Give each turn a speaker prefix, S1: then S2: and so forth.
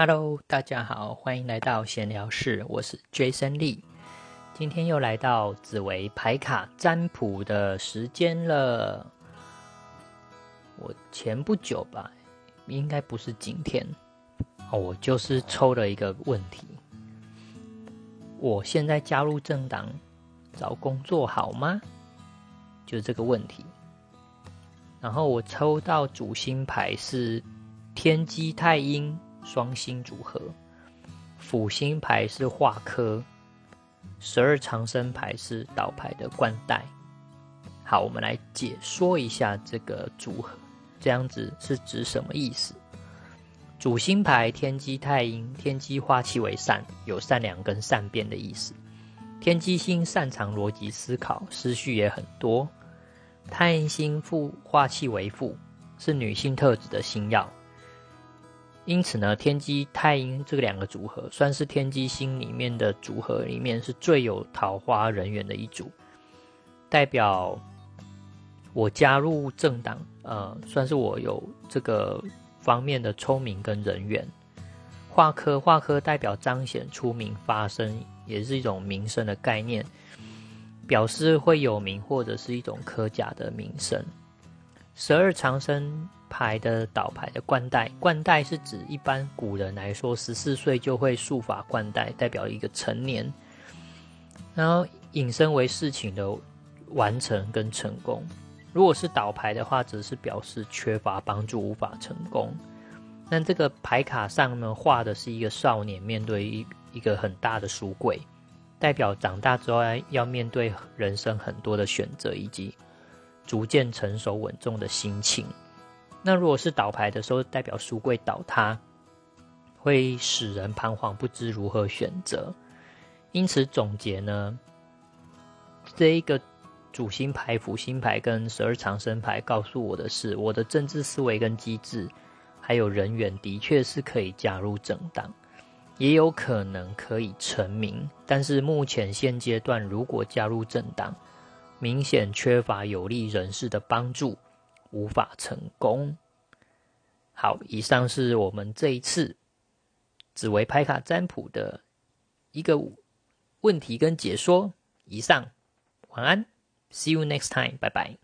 S1: Hello，大家好，欢迎来到闲聊室，我是 Jason Lee。今天又来到紫薇牌卡占卜的时间了。我前不久吧，应该不是今天哦，我就是抽了一个问题：我现在加入政党找工作好吗？就这个问题。然后我抽到主星牌是天机太阴双星组合，辅星牌是化科，十二长生牌是倒牌的冠带。好，我们来解说一下这个组合，这样子是指什么意思？主星牌天机太阴，天机化气为善，有善良跟善变的意思。天机星擅长逻辑思考，思绪也很多。太阴星负化气为负，是女性特质的星耀。因此呢，天机太阴这个两个组合，算是天机星里面的组合里面是最有桃花人缘的一组，代表我加入政党，呃，算是我有这个方面的聪明跟人缘。化科化科代表彰显出名发声，也是一种名声的概念。表示会有名，或者是一种科甲的名声。十二长生牌的倒牌的冠带，冠带是指一般古人来说，十四岁就会束法冠带，代表一个成年。然后引申为事情的完成跟成功。如果是倒牌的话，则是表示缺乏帮助，无法成功。那这个牌卡上呢，画的是一个少年面对一一个很大的书柜。代表长大之后要面对人生很多的选择，以及逐渐成熟稳重的心情。那如果是倒牌的时候，代表书柜倒塌，会使人彷徨不知如何选择。因此总结呢，这一个主星牌、辅星牌跟十二长生牌告诉我的是，我的政治思维跟机制，还有人员的确是可以加入政党。也有可能可以成名，但是目前现阶段，如果加入政党，明显缺乏有利人士的帮助，无法成功。好，以上是我们这一次紫薇拍卡占卜的一个问题跟解说。以上，晚安，See you next time，拜拜。